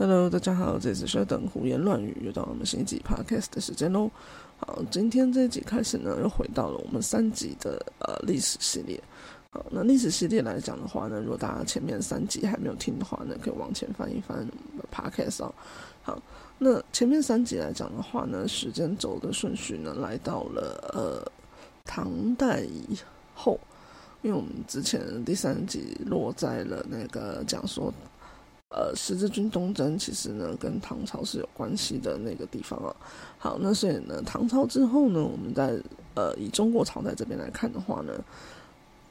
Hello，大家好，这次是等胡言乱语，又到我们新一集 Podcast 的时间喽。好，今天这一集开始呢，又回到了我们三集的呃历史系列。好，那历史系列来讲的话呢，如果大家前面三集还没有听的话呢，可以往前翻一翻 Podcast 哦。好，那前面三集来讲的话呢，时间轴的顺序呢，来到了呃唐代以后，因为我们之前第三集落在了那个讲说。呃，十字军东征其实呢，跟唐朝是有关系的那个地方啊。好，那所以呢，唐朝之后呢，我们在呃以中国朝代这边来看的话呢，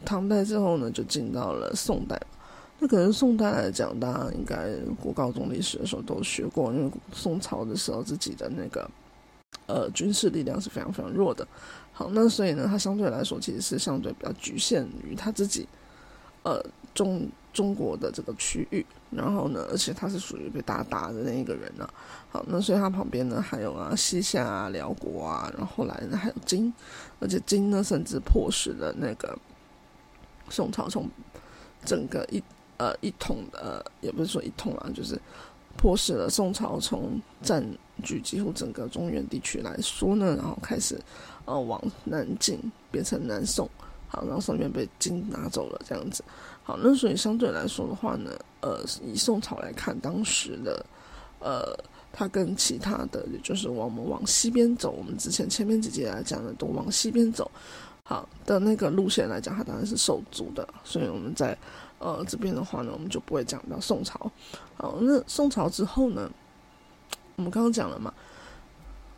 唐代之后呢，就进到了宋代。那可能宋代来讲，大家应该国高中历史的时候都学过，因为宋朝的时候自己的那个呃军事力量是非常非常弱的。好，那所以呢，它相对来说其实是相对比较局限于他自己呃中。中国的这个区域，然后呢，而且他是属于被打打的那一个人呢。好，那所以他旁边呢还有啊西夏啊、辽国啊，然后后来呢还有金，而且金呢甚至迫使了那个宋朝从整个一呃一统的，也不是说一统啊，就是迫使了宋朝从占据几乎整个中原地区来说呢，然后开始呃往南进，变成南宋。好，然后上面被金拿走了，这样子。好，那所以相对来说的话呢，呃，以宋朝来看，当时的，呃，它跟其他的，也就是我们往西边走，我们之前前面几节来讲的都往西边走，好的那个路线来讲，它当然是受阻的。所以我们在呃这边的话呢，我们就不会讲到宋朝。好，那宋朝之后呢，我们刚刚讲了嘛，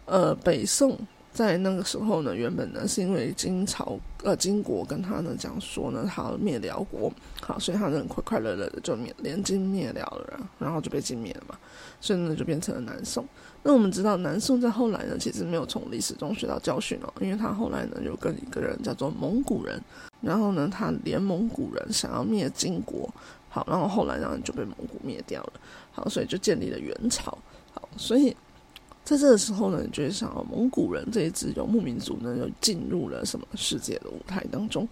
呃，北宋。在那个时候呢，原本呢是因为金朝呃金国跟他呢讲说呢，他要灭辽国，好，所以他呢快快乐乐的就灭连金灭辽了，然后就被金灭了嘛，所以呢就变成了南宋。那我们知道南宋在后来呢，其实没有从历史中学到教训哦，因为他后来呢就跟一个人叫做蒙古人，然后呢他连蒙古人想要灭金国，好，然后后来呢就被蒙古灭掉了，好，所以就建立了元朝，好，所以。在这个时候呢，你就会想到，蒙古人这一支游牧民族呢，就进入了什么世界的舞台当中？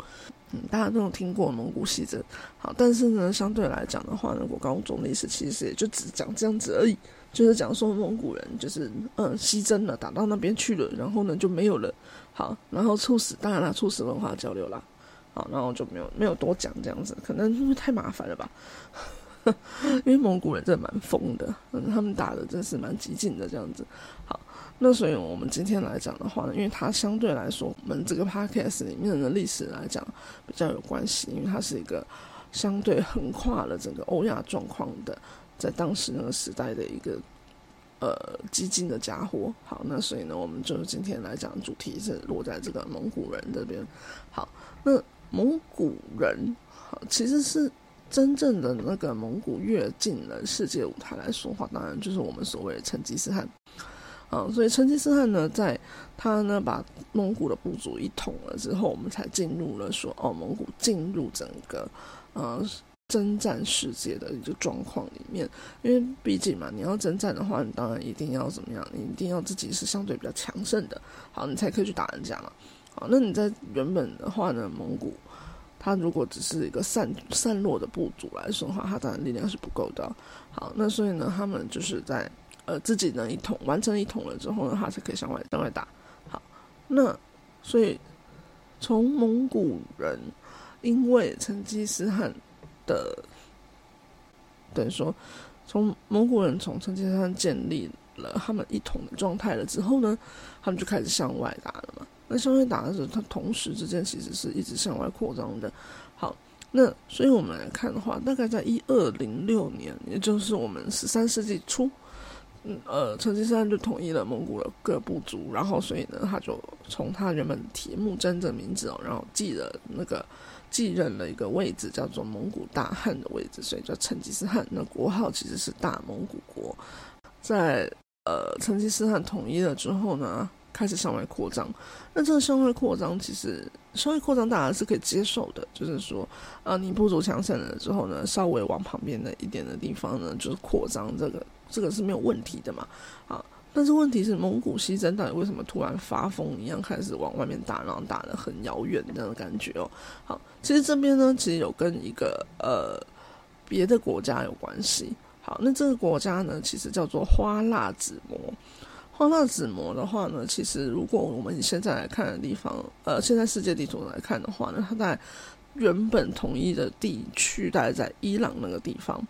嗯，大家都有听过蒙古西征，好，但是呢，相对来讲的话呢，我高中历史其实也就只讲这样子而已，就是讲说蒙古人就是嗯西征了，打到那边去了，然后呢就没有了，好，然后促使当然了，促使文化交流啦，好，然后就没有没有多讲这样子，可能因为太麻烦了吧。因为蒙古人真的蛮疯的，嗯，他们打的真是蛮激进的这样子。好，那所以我们今天来讲的话呢，因为它相对来说，我们这个 podcast 里面的历史来讲比较有关系，因为它是一个相对横跨了整个欧亚状况的，在当时那个时代的一个呃激进的家伙。好，那所以呢，我们就今天来讲主题是落在这个蒙古人这边。好，那蒙古人好其实是。真正的那个蒙古跃进了世界舞台来说话，当然就是我们所谓的成吉思汗，啊，所以成吉思汗呢，在他呢把蒙古的部族一统了之后，我们才进入了说哦，蒙古进入整个呃征战世界的一个状况里面，因为毕竟嘛，你要征战的话，你当然一定要怎么样，你一定要自己是相对比较强盛的，好，你才可以去打人家嘛，好，那你在原本的话呢，蒙古。他如果只是一个散散落的部族来说的话，他当然力量是不够的。好，那所以呢，他们就是在呃自己呢一统完成一统了之后呢，他才可以向外向外打。好，那所以从蒙古人因为成吉思汗的等于说，从蒙古人从成吉思汗建立了他们一统的状态了之后呢，他们就开始向外打了嘛。那向外打的时候，它同时之间其实是一直向外扩张的。好，那所以我们来看的话，大概在一二零六年，也就是我们十三世纪初，嗯呃，成吉思汗就统一了蒙古的各部族，然后所以呢，他就从他原本铁木真的名字哦，然后继了那个继任了一个位置，叫做蒙古大汗的位置，所以叫成吉思汗。那国号其实是大蒙古国。在呃成吉思汗统一了之后呢？开始向外扩张，那这个向外扩张其实向外扩张大家是可以接受的，就是说，呃，你不足强盛了之后呢，稍微往旁边的一点的地方呢，就是扩张，这个这个是没有问题的嘛，啊，但是问题是蒙古西征到底为什么突然发疯一样开始往外面打，然后打的很遥远这样的感觉哦，好，其实这边呢，其实有跟一个呃别的国家有关系。好，那这个国家呢，其实叫做花剌子模。花剌子模的话呢，其实如果我们现在来看的地方，呃，现在世界地图来看的话呢，它在原本统一的地区，大概在伊朗那个地方，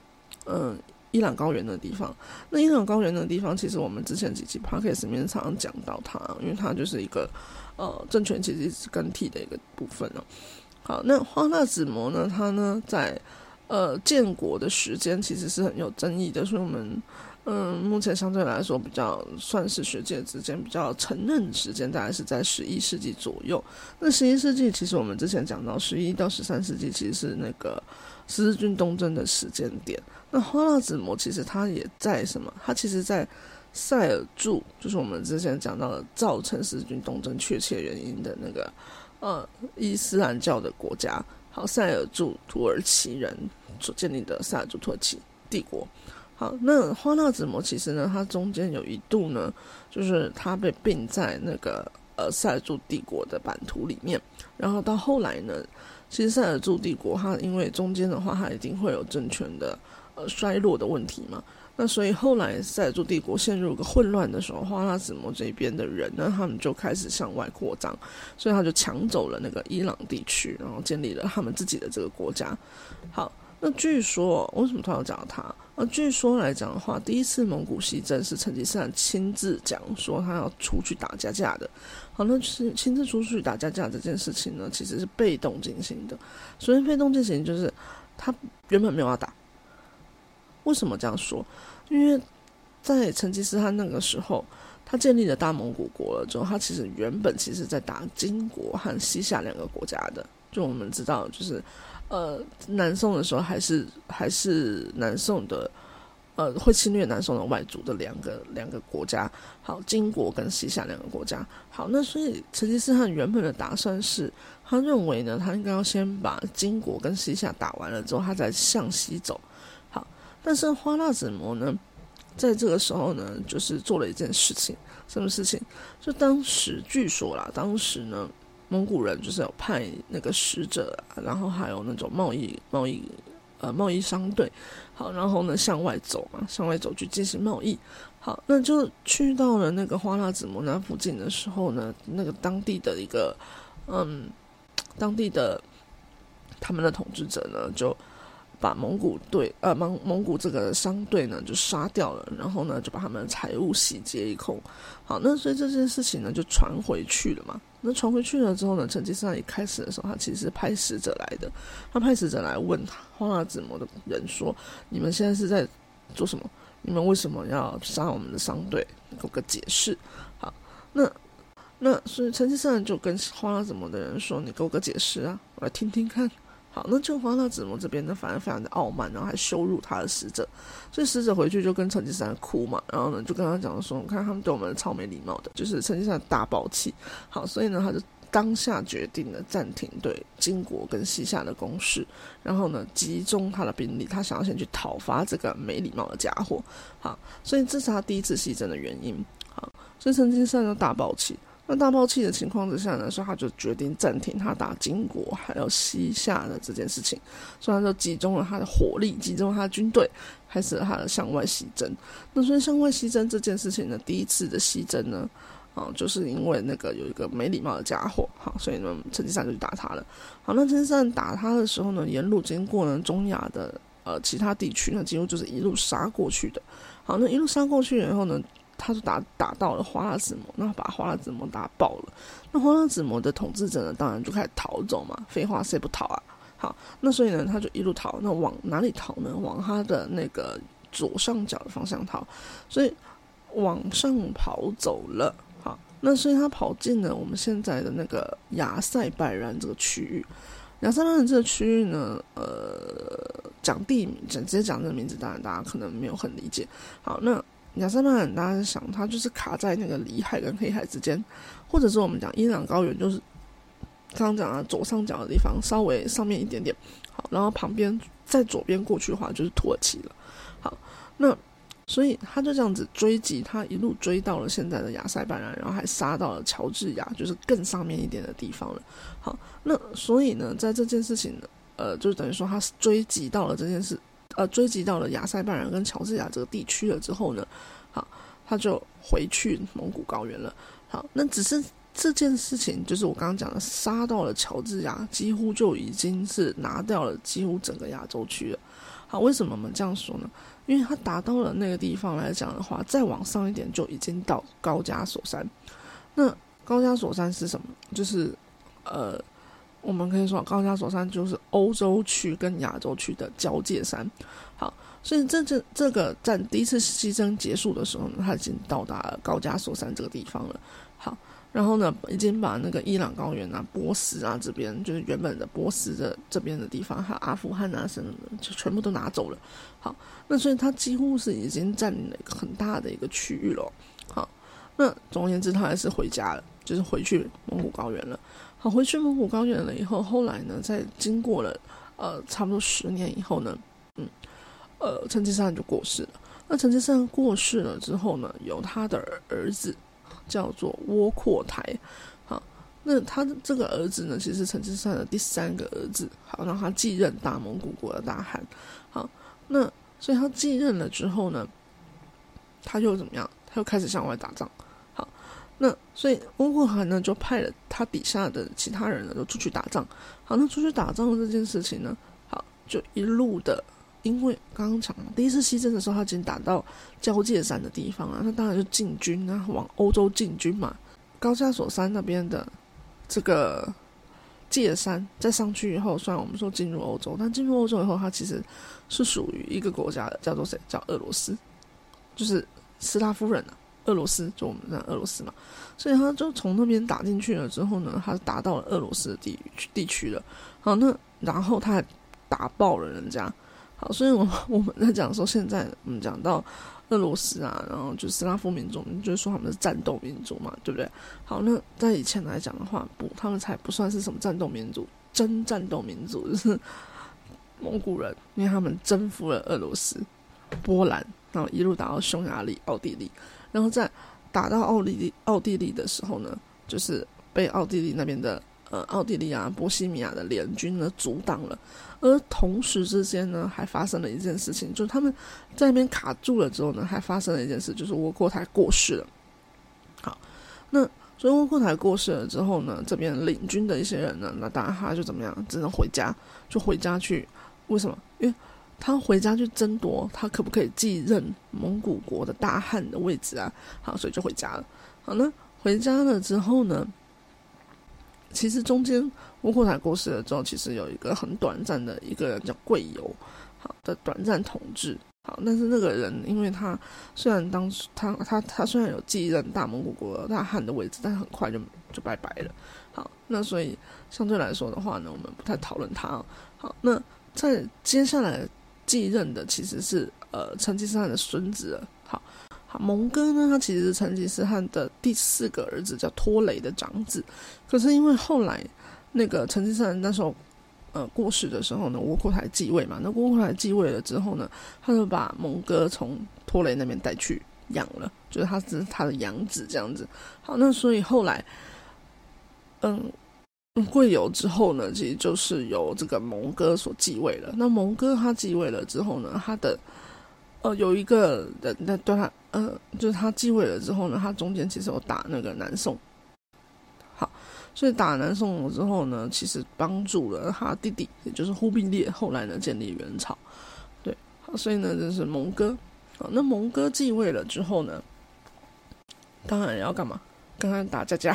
嗯，伊朗高原的地方。那伊朗高原的地方，其实我们之前几期 p o c a s t 里面常常讲到它，因为它就是一个呃政权其实是更替的一个部分了。好，那花剌子模呢，它呢在呃建国的时间其实是很有争议的，所以我们。嗯，目前相对来说比较算是学界之间比较承认时间，大概是在十一世纪左右。那十一世纪其实我们之前讲到十一到十三世纪，其实是那个十字军东征的时间点。那花剌子模其实它也在什么？它其实，在塞尔柱，就是我们之前讲到的造成十字军东征确切原因的那个呃伊斯兰教的国家，好，塞尔柱土耳其人所建立的塞尔柱土耳其帝国。好，那花剌子模其实呢，它中间有一度呢，就是它被并在那个呃塞尔柱帝国的版图里面，然后到后来呢，其实塞尔柱帝国它因为中间的话，它一定会有政权的呃衰落的问题嘛，那所以后来塞尔柱帝国陷入一个混乱的时候，花剌子模这边的人呢，他们就开始向外扩张，所以他就抢走了那个伊朗地区，然后建立了他们自己的这个国家。好。那据说，为什么他要讲他？呃，据说来讲的话，第一次蒙古西征是成吉思汗亲自讲说他要出去打架架的。好，那是亲自出去打架架这件事情呢，其实是被动进行的。所谓被动进行，就是他原本没有要打。为什么这样说？因为在成吉思汗那个时候，他建立了大蒙古国了之后，他其实原本其实在打金国和西夏两个国家的。就我们知道，就是。呃，南宋的时候还是还是南宋的，呃，会侵略南宋的外族的两个两个国家，好，金国跟西夏两个国家，好，那所以成吉思汗原本的打算是，他认为呢，他应该要先把金国跟西夏打完了之后，他再向西走，好，但是花剌子模呢，在这个时候呢，就是做了一件事情，什么事情？就当时据说啦，当时呢。蒙古人就是有派那个使者，然后还有那种贸易贸易呃贸易商队，好，然后呢向外走嘛，向外走去进行贸易。好，那就去到了那个花剌子模那附近的时候呢，那个当地的一个嗯，当地的他们的统治者呢就。把蒙古队呃蒙蒙古这个商队呢就杀掉了，然后呢就把他们的财物洗劫一空。好，那所以这件事情呢就传回去了嘛。那传回去了之后呢，成吉思汗一开始的时候，他其实是派使者来的。他派使者来问他花剌子模的人说：“你们现在是在做什么？你们为什么要杀我们的商队？给我个解释。”好，那那所以成吉思汗就跟花剌子模的人说：“你给我个解释啊，我来听听看。”好，那就花剌子模这边呢，反而非常的傲慢，然后还羞辱他的使者，所以使者回去就跟成吉思汗哭嘛，然后呢就跟他讲说，看他们对我们超没礼貌的，就是成吉思汗大暴气。好，所以呢他就当下决定了暂停对金国跟西夏的攻势，然后呢集中他的兵力，他想要先去讨伐这个没礼貌的家伙。好，所以这是他第一次西征的原因。好，所以成吉思汗就大暴气。那大爆气的情况之下呢，所以他就决定暂停他打金国还有西夏的这件事情，所以他就集中了他的火力，集中他的军队，开始了他的向外西征。那所以向外西征这件事情呢，第一次的西征呢，啊，就是因为那个有一个没礼貌的家伙，好，所以呢，成吉思汗就去打他了。好，那成吉思汗打他的时候呢，沿路经过呢中亚的呃其他地区呢，几乎就是一路杀过去的。好，那一路杀过去以后呢。他就打打到了花剌子模，然后把花剌子模打爆了。那花剌子模的统治者呢，当然就开始逃走嘛。废话，谁不逃啊？好，那所以呢，他就一路逃。那往哪里逃呢？往他的那个左上角的方向逃。所以往上跑走了。好，那所以他跑进了我们现在的那个亚塞拜然这个区域。亚塞拜然这个区域呢，呃，讲地名，讲直接讲这个名字，当然大家可能没有很理解。好，那。亚塞拜然，大家想，它就是卡在那个里海跟黑海之间，或者是我们讲伊朗高原，就是刚刚讲的左上角的地方，稍微上面一点点。好，然后旁边在左边过去的话，就是土耳其了。好，那所以他就这样子追击，他一路追到了现在的亚塞拜然，然后还杀到了乔治亚，就是更上面一点的地方了。好，那所以呢，在这件事情呢，呃，就等于说他追击到了这件事。呃追击到了亚塞拜然跟乔治亚这个地区了之后呢，好，他就回去蒙古高原了。好，那只是这件事情，就是我刚刚讲的，杀到了乔治亚，几乎就已经是拿掉了几乎整个亚洲区了。好，为什么我们这样说呢？因为他达到了那个地方来讲的话，再往上一点就已经到高加索山。那高加索山是什么？就是呃，我们可以说高加索山就是欧洲区跟亚洲区的交界山。好，所以这这这个在第一次西征结束的时候呢，他已经到达了高加索山这个地方了。好。然后呢，已经把那个伊朗高原啊、波斯啊这边，就是原本的波斯的这边的地方，还有阿富汗啊什么的，就全部都拿走了。好，那所以他几乎是已经占领了一个很大的一个区域了。好，那总而言之，他还是回家了，就是回去蒙古高原了。好，回去蒙古高原了以后，后来呢，在经过了呃差不多十年以后呢，嗯，呃，成吉思汗就过世了。那成吉思汗过世了之后呢，由他的儿子。叫做窝阔台，好，那他的这个儿子呢，其实成吉思汗的第三个儿子，好，让他继任大蒙古国的大汗，好，那所以他继任了之后呢，他又怎么样？他又开始向外打仗，那所以窝阔台呢就派了他底下的其他人呢都出去打仗，好，那出去打仗的这件事情呢，好，就一路的。因为刚刚讲，第一次西征的时候，他已经打到交界山的地方啊，那当然就进军啊，往欧洲进军嘛。高加索山那边的这个界山再上去以后，虽然我们说进入欧洲，但进入欧洲以后，它其实是属于一个国家的，叫做谁？叫俄罗斯，就是斯拉夫人啊，俄罗斯，就我们的俄罗斯嘛。所以他就从那边打进去了之后呢，他打到了俄罗斯的地地区了。好，那然后他还打爆了人家。好，所以，我我们在讲说，现在我们讲到俄罗斯啊，然后就斯拉夫民族，就是说他们是战斗民族嘛，对不对？好，那在以前来讲的话，不，他们才不算是什么战斗民族，真战斗民族就是蒙古人，因为他们征服了俄罗斯、波兰，然后一路打到匈牙利、奥地利，然后在打到奥地利、奥地利的时候呢，就是被奥地利那边的。呃，奥地利啊，波西米亚的联军呢阻挡了，而同时之间呢，还发生了一件事情，就是他们在那边卡住了之后呢，还发生了一件事，就是窝阔台过世了。好，那所以窝阔台过世了之后呢，这边领军的一些人呢，那当然他就怎么样，只能回家，就回家去。为什么？因为他回家去争夺他可不可以继任蒙古国的大汗的位置啊？好，所以就回家了。好，那回家了之后呢？其实中间窝阔台过世了之后，其实有一个很短暂的一个人叫贵由，好的短暂统治。好，但是那个人因为他虽然当时他他他虽然有继任大蒙古国大汗的位置，但很快就就拜拜了。好，那所以相对来说的话呢，我们不太讨论他。好，那在接下来继任的其实是呃成吉思汗的孙子。好。好，蒙哥呢，他其实是成吉思汗的第四个儿子，叫托雷的长子。可是因为后来那个成吉思汗那时候呃过世的时候呢，窝阔台继位嘛，那窝阔台继位了之后呢，他就把蒙哥从托雷那边带去养了，就是他是他的养子这样子。好，那所以后来，嗯，贵由之后呢，其实就是由这个蒙哥所继位了。那蒙哥他继位了之后呢，他的。呃，有一个人在对他，呃，就是他继位了之后呢，他中间其实有打那个南宋，好，所以打南宋了之后呢，其实帮助了他弟弟，也就是忽必烈，后来呢建立元朝，对，好，所以呢这是蒙哥，啊，那蒙哥继位了之后呢，当然要干嘛？刚刚打架架，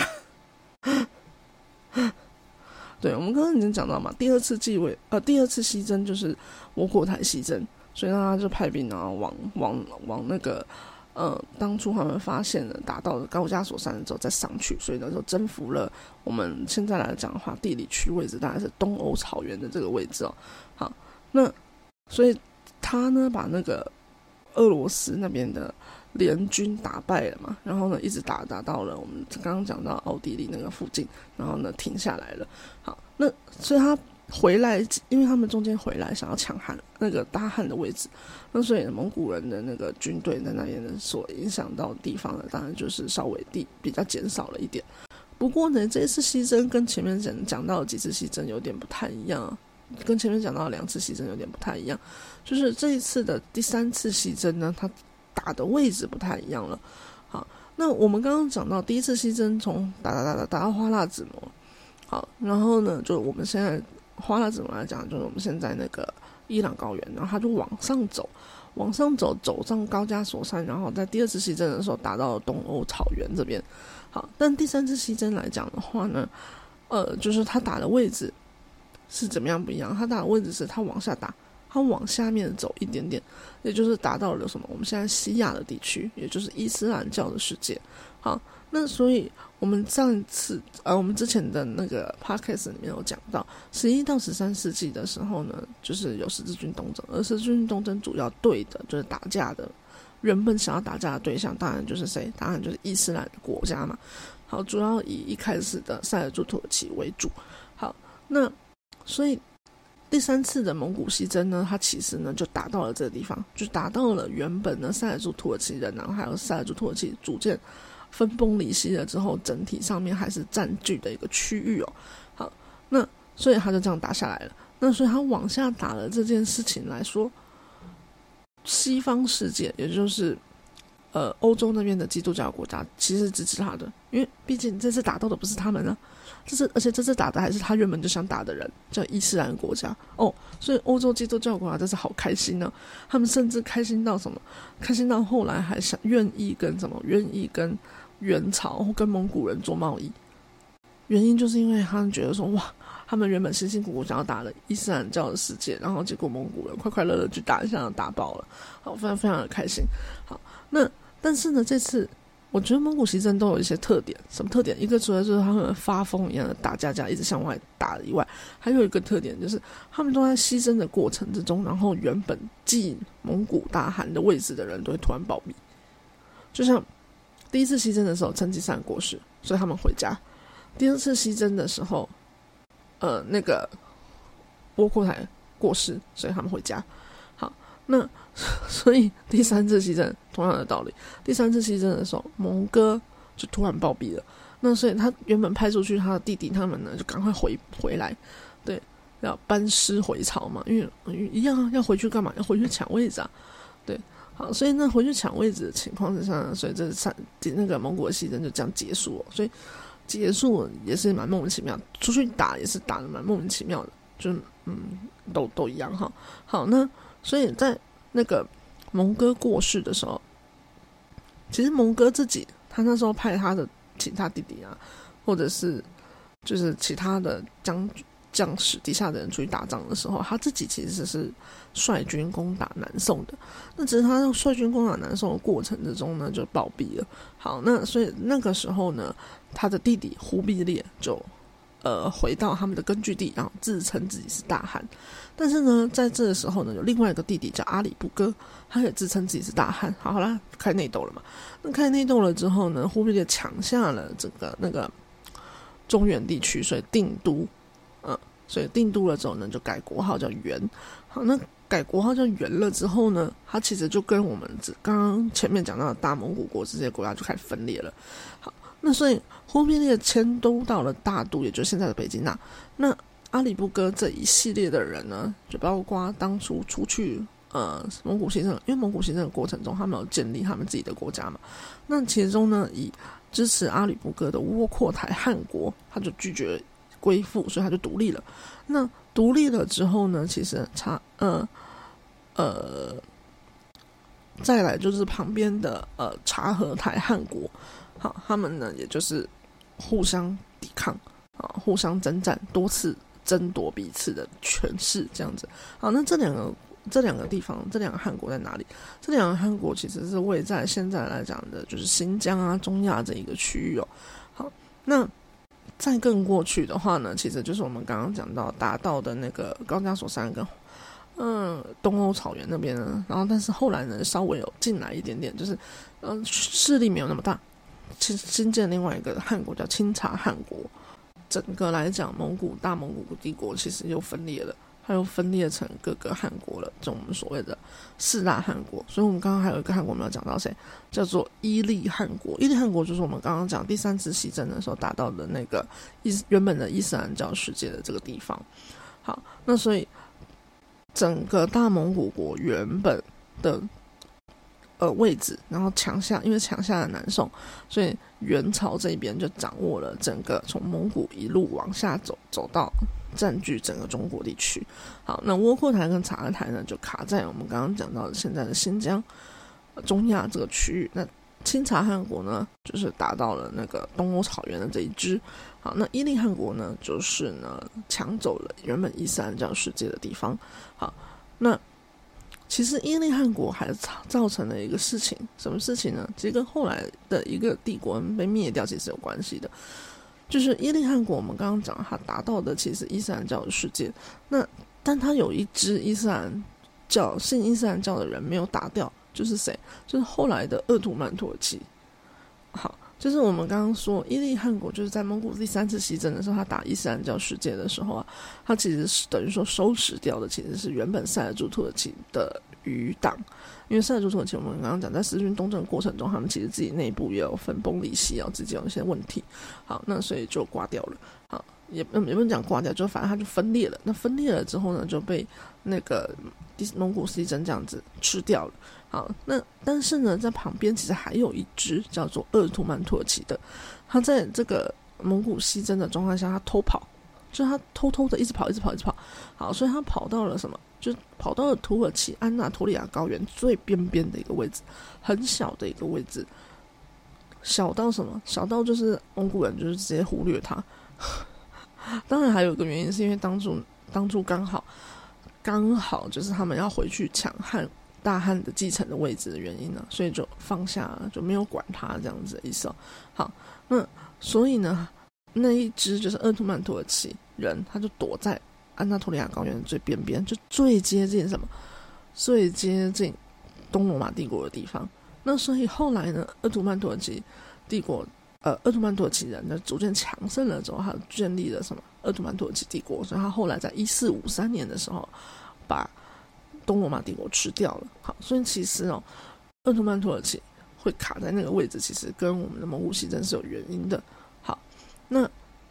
对，我们刚刚已经讲到嘛，第二次继位，呃，第二次西征就是窝阔台西征。所以呢他就派兵，然后往往往那个，呃，当初他们发现了打到了高加索山之后再上去，所以呢就征服了我们现在来讲的话，地理区位置大概是东欧草原的这个位置哦。好，那所以他呢把那个俄罗斯那边的联军打败了嘛，然后呢一直打打到了我们刚刚讲到奥地利那个附近，然后呢停下来了。好，那所以他。回来，因为他们中间回来想要抢汉那个大汉的位置，那所以蒙古人的那个军队在那边呢，所影响到地方呢，当然就是稍微地比较减少了一点。不过呢，这一次西征跟前面讲讲到的几次西征有点不太一样。跟前面讲到两次西征有点不太一样，就是这一次的第三次西征呢，它打的位置不太一样了。好，那我们刚刚讲到第一次西征从打打打打打到花剌子模，好，然后呢，就我们现在花剌子模来讲，就是我们现在那个伊朗高原，然后它就往上走，往上走，走上高加索山，然后在第二次西征的时候打到东欧草原这边。好，但第三次西征来讲的话呢，呃，就是他打的位置是怎么样不一样？他打的位置是他往下打，它往下面走一点点，也就是达到了什么？我们现在西亚的地区，也就是伊斯兰教的世界。好，那所以我们上一次呃，我们之前的那个 podcast 里面有讲到，十一到十三世纪的时候呢，就是有十字军东征，而十字军东征主要对的就是打架的。原本想要打架的对象，当然就是谁？当然就是伊斯兰国家嘛。好，主要以一开始的塞尔柱土耳其为主。好，那所以第三次的蒙古西征呢，它其实呢就打到了这个地方，就打到了原本呢塞尔柱土耳其人，然后还有塞尔柱土耳其逐渐分崩离析了之后，整体上面还是占据的一个区域哦。好，那所以他就这样打下来了。那所以他往下打了这件事情来说。西方世界，也就是呃欧洲那边的基督教国家，其实支持他的，因为毕竟这次打到的不是他们啊，这次而且这次打的还是他原本就想打的人，叫伊斯兰国家哦，所以欧洲基督教国家真是好开心呢，他们甚至开心到什么？开心到后来还想愿意跟什么？愿意跟元朝跟蒙古人做贸易，原因就是因为他们觉得说哇。他们原本辛辛苦苦想要打了伊斯兰教的世界，然后结果蒙古人快快乐乐去打一下，打爆了，好，非常非常的开心。好，那但是呢，这次我觉得蒙古西征都有一些特点，什么特点？一个除了就是他们发疯一样的打架架，一直向外打以外，还有一个特点就是他们都在牺牲的过程之中，然后原本继蒙古大汗的位置的人都会突然暴毙。就像第一次西征的时候，成吉思汗过世，所以他们回家；第二次西征的时候。呃，那个波阔台过世，所以他们回家。好，那 所以第三次西征同样的道理，第三次西征的时候，蒙哥就突然暴毙了。那所以他原本派出去他的弟弟他们呢，就赶快回回来，对，要班师回朝嘛，因为一样要回去干嘛？要回去抢位置啊。对，好，所以那回去抢位置的情况之下，所以这三那个蒙古的西征就这样结束了。所以。结束也是蛮莫名其妙，出去打也是打的蛮莫名其妙的，就嗯，都都一样哈。好，那所以在那个蒙哥过世的时候，其实蒙哥自己他那时候派他的其他弟弟啊，或者是就是其他的将将士底下的人出去打仗的时候，他自己其实是率军攻打南宋的。那只是他率军攻打南宋的过程之中呢，就暴毙了。好，那所以那个时候呢。他的弟弟忽必烈就，呃，回到他们的根据地，然后自称自己是大汗。但是呢，在这个时候呢，有另外一个弟弟叫阿里不哥，他也自称自己是大汗。好啦，开内斗了嘛。那开内斗了之后呢，忽必烈抢下了这个那个中原地区，所以定都，嗯，所以定都了之后呢，就改国号叫元。好，那改国号叫元了之后呢，他其实就跟我们刚刚前面讲到的大蒙古国这些国家就开始分裂了。好。那所以忽必烈迁都到了大都，也就是现在的北京那。那阿里不哥这一系列的人呢，就包括当初出去呃蒙古西征，因为蒙古西征的过程中，他们有建立他们自己的国家嘛。那其中呢，以支持阿里不哥的窝阔台汗国，他就拒绝归附，所以他就独立了。那独立了之后呢，其实差呃呃，再来就是旁边的呃察合台汗国。好，他们呢，也就是互相抵抗啊，互相征战，多次争夺彼此的权势，这样子。好，那这两个这两个地方，这两个汗国在哪里？这两个汗国其实是位在现在来讲的，就是新疆啊、中亚这一个区域哦。好，那再更过去的话呢，其实就是我们刚刚讲到达到的那个高加索山跟嗯东欧草原那边呢，然后但是后来呢，稍微有进来一点点，就是嗯势力没有那么大。新新建另外一个汗国叫清察汗国，整个来讲，蒙古大蒙古帝国其实又分裂了，它又分裂成各个汗国了，就我们所谓的四大汗国。所以，我们刚刚还有一个汗国没有讲到，谁叫做伊利汗国？伊利汗国就是我们刚刚讲第三次西征的时候打到的那个伊原本的伊斯兰教世界的这个地方。好，那所以整个大蒙古国原本的呃位置，然后强下，因为强下了南宋，所以元朝这边就掌握了整个从蒙古一路往下走，走到占据整个中国地区。好，那窝阔台跟察合台呢，就卡在我们刚刚讲到的现在的新疆、中亚这个区域。那清察汗国呢，就是打到了那个东欧草原的这一支。好，那伊利汗国呢，就是呢抢走了原本伊斯兰教世界的地方。好，那其实伊利汗国还造成了一个事情，什么事情呢？其实跟后来的一个帝国被灭掉其实有关系的。就是伊利汗国，我们刚刚讲，它达到的其实伊斯兰教的世界。那但它有一支伊斯兰教信伊斯兰教的人没有打掉。就是谁？就是后来的鄂图曼土耳其。好，就是我们刚刚说伊利汗国，就是在蒙古第三次西征的时候，他打伊斯兰教世界的时候啊，他其实是等于说收拾掉的，其实是原本塞尔柱土耳其的余党。因为塞尔柱土耳其，我们刚刚讲在十军东征过程中，他们其实自己内部也有分崩离析，啊自己有一些问题。好，那所以就挂掉了。好，也也不能讲挂掉，就反正他就分裂了。那分裂了之后呢，就被那个蒙古西征这样子吃掉了。好，那但是呢，在旁边其实还有一只叫做鄂图曼土耳其的，他在这个蒙古西征的状态下，他偷跑，就他偷偷的一直跑，一直跑，一直跑。好，所以他跑到了什么？就跑到了土耳其安纳托利亚高原最边边的一个位置，很小的一个位置，小到什么？小到就是蒙古人就是直接忽略他。当然还有一个原因，是因为当初当初刚好刚好就是他们要回去抢汉。大汉的继承的位置的原因呢，所以就放下，就没有管他这样子的意思。好，那所以呢，那一支就是鄂图曼土耳其人，他就躲在安纳托利亚高原的最边边，就最接近什么，最接近东罗马帝国的地方。那所以后来呢，鄂图曼土耳其帝国，呃，鄂图曼土耳其人呢逐渐强盛了之后，他建立了什么鄂图曼土耳其帝国。所以他后来在一四五三年的时候，把东罗马帝国吃掉了，好，所以其实哦，鄂图曼土耳其会卡在那个位置，其实跟我们的蒙古西征是有原因的。好，那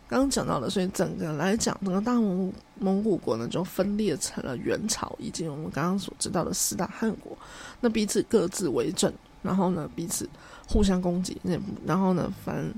刚刚讲到了，所以整个来讲，整个大蒙蒙古国呢，就分裂成了元朝以及我们刚刚所知道的四大汗国，那彼此各自为政，然后呢，彼此互相攻击，那然后呢，反。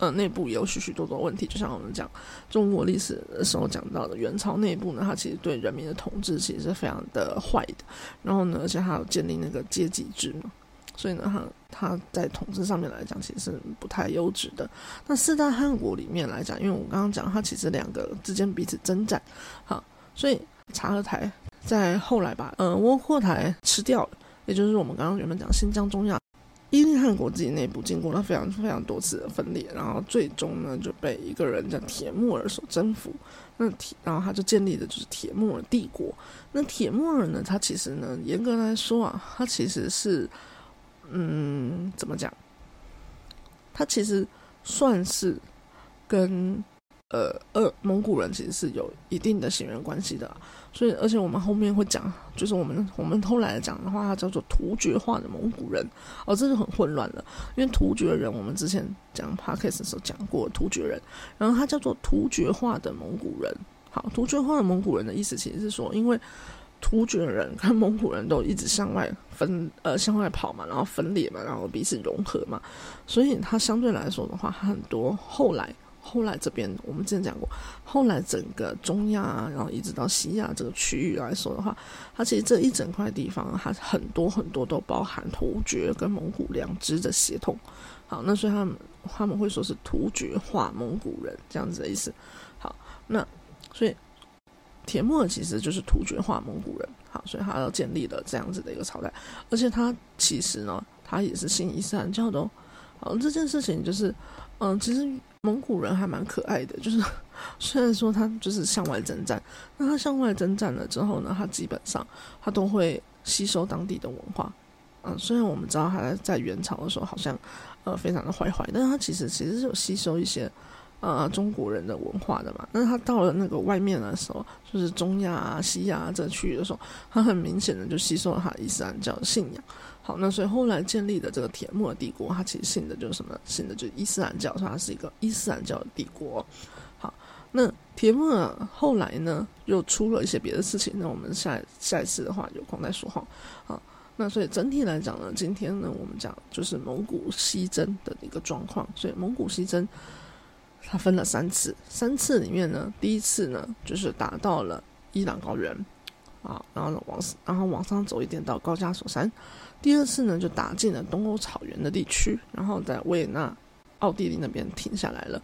呃，内部也有许许多多问题，就像我们讲中国历史的时候讲到的，元朝内部呢，它其实对人民的统治其实是非常的坏的。然后呢，而且还有建立那个阶级制嘛，所以呢，它它在统治上面来讲，其实是不太优质的。那四大汗国里面来讲，因为我刚刚讲，它其实两个之间彼此征战，好，所以察合台在后来把呃窝阔台吃掉了，也就是我们刚刚原本讲新疆中亚。汉国自己内部经过了非常非常多次的分裂，然后最终呢就被一个人叫铁木耳所征服。那铁，然后他就建立的就是铁木尔帝国。那铁木尔呢，他其实呢，严格来说啊，他其实是，嗯，怎么讲？他其实算是跟。呃，呃，蒙古人其实是有一定的血缘关系的，所以而且我们后面会讲，就是我们我们后来讲的话，它叫做突厥化的蒙古人，哦，这就很混乱了，因为突厥人我们之前讲 p a r k a s 的时候讲过突厥人，然后它叫做突厥化的蒙古人。好，突厥化的蒙古人的意思其实是说，因为突厥人跟蒙古人都一直向外分，呃，向外跑嘛，然后分裂嘛，然后彼此融合嘛，所以它相对来说的话，很多后来。后来这边我们之前讲过，后来整个中亚啊，然后一直到西亚这个区域来说的话，它其实这一整块地方，它很多很多都包含突厥跟蒙古两支的血统。好，那所以他们他们会说是突厥化蒙古人这样子的意思。好，那所以铁木尔其实就是突厥化蒙古人。好，所以他要建立了这样子的一个朝代，而且他其实呢，他也是信伊斯兰教的哦。好，这件事情就是，嗯，其实。蒙古人还蛮可爱的，就是 虽然说他就是向外征战，那他向外征战了之后呢，他基本上他都会吸收当地的文化。嗯，虽然我们知道他在元朝的时候好像呃非常的坏坏，但是他其实其实是有吸收一些呃中国人的文化的嘛。但是他到了那个外面的时候，就是中亚、西亚这区域的时候，他很明显的就吸收了他伊斯兰教的信仰。好，那所以后来建立的这个铁木尔帝国，它其实信的就是什么？信的就是伊斯兰教，说它是一个伊斯兰教的帝国。好，那铁木尔后来呢又出了一些别的事情，那我们下下一次的话有空再说哈。啊，那所以整体来讲呢，今天呢我们讲就是蒙古西征的一个状况。所以蒙古西征它分了三次，三次里面呢，第一次呢就是打到了伊朗高原。啊，然后往然后往上走一点到高加索山，第二次呢就打进了东欧草原的地区，然后在维也纳、奥地利那边停下来了。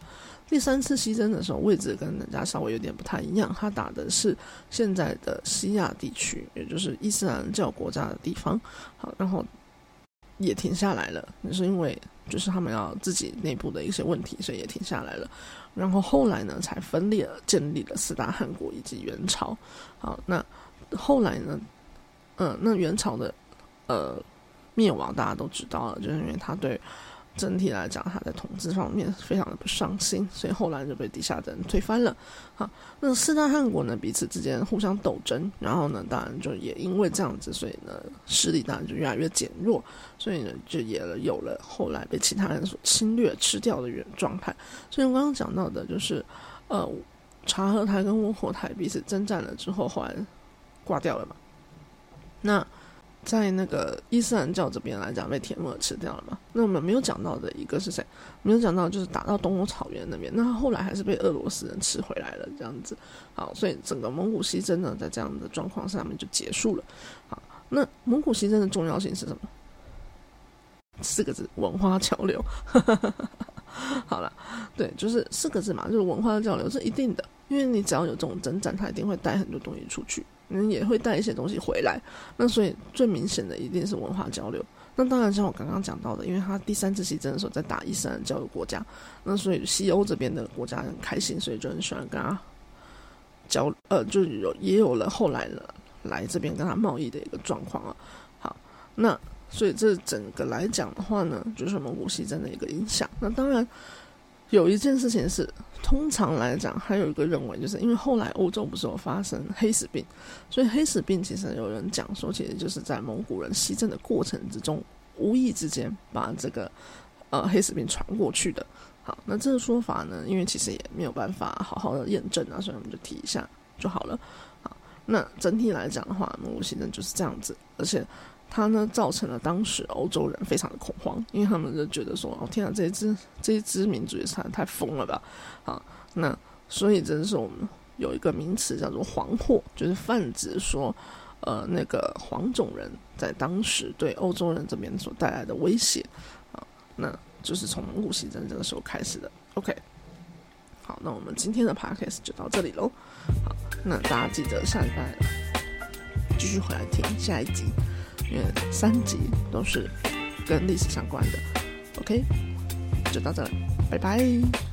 第三次西征的时候，位置跟人家稍微有点不太一样，他打的是现在的西亚地区，也就是伊斯兰教国家的地方。好，然后也停下来了，也是因为就是他们要自己内部的一些问题，所以也停下来了。然后后来呢，才分裂，建立了四大汗国以及元朝。好，那。后来呢，嗯，那元朝的呃灭亡大家都知道了，就是因为他对整体来讲他在统治方面非常的不上心，所以后来就被底下的人推翻了。好，那四大汗国呢彼此之间互相斗争，然后呢，当然就也因为这样子，所以呢势力当然就越来越减弱，所以呢就也有了后来被其他人所侵略吃掉的原状态。所以我刚刚讲到的就是呃察合台跟窝阔台彼此征战了之后，后来。挂掉了嘛？那在那个伊斯兰教这边来讲，被铁木尔吃掉了嘛？那我们没有讲到的一个是谁？没有讲到就是打到东欧草原那边，那后来还是被俄罗斯人吃回来了，这样子。好，所以整个蒙古西征呢，在这样的状况下面就结束了。好，那蒙古西征的重要性是什么？四个字：文化交流。好了，对，就是四个字嘛，就是文化交流是一定的，因为你只要有这种征战，他一定会带很多东西出去。人也会带一些东西回来，那所以最明显的一定是文化交流。那当然像我刚刚讲到的，因为他第三次西征的时候在打伊斯兰教的国家，那所以西欧这边的国家很开心，所以就很喜欢跟他交，呃，就有也有了后来的来这边跟他贸易的一个状况啊。好，那所以这整个来讲的话呢，就是蒙古西征的一个影响。那当然。有一件事情是，通常来讲，还有一个认为，就是因为后来欧洲不是有发生黑死病，所以黑死病其实有人讲说，其实就是在蒙古人西征的过程之中，无意之间把这个呃黑死病传过去的。好，那这个说法呢，因为其实也没有办法好好的验证啊，所以我们就提一下就好了。好，那整体来讲的话，蒙古西征就是这样子，而且。它呢，造成了当时欧洲人非常的恐慌，因为他们就觉得说：“哦，天啊，这一支这一支民族也太太疯了吧！”啊，那所以这是我们有一个名词叫做“黄祸”，就是泛指说，呃，那个黄种人在当时对欧洲人这边所带来的威胁啊，那就是从蒙古西征这个时候开始的。OK，好，那我们今天的 Podcast 就到这里喽。好，那大家记得下礼拜继续回来听下一集。因为三集都是跟历史相关的，OK，就到这了，拜拜。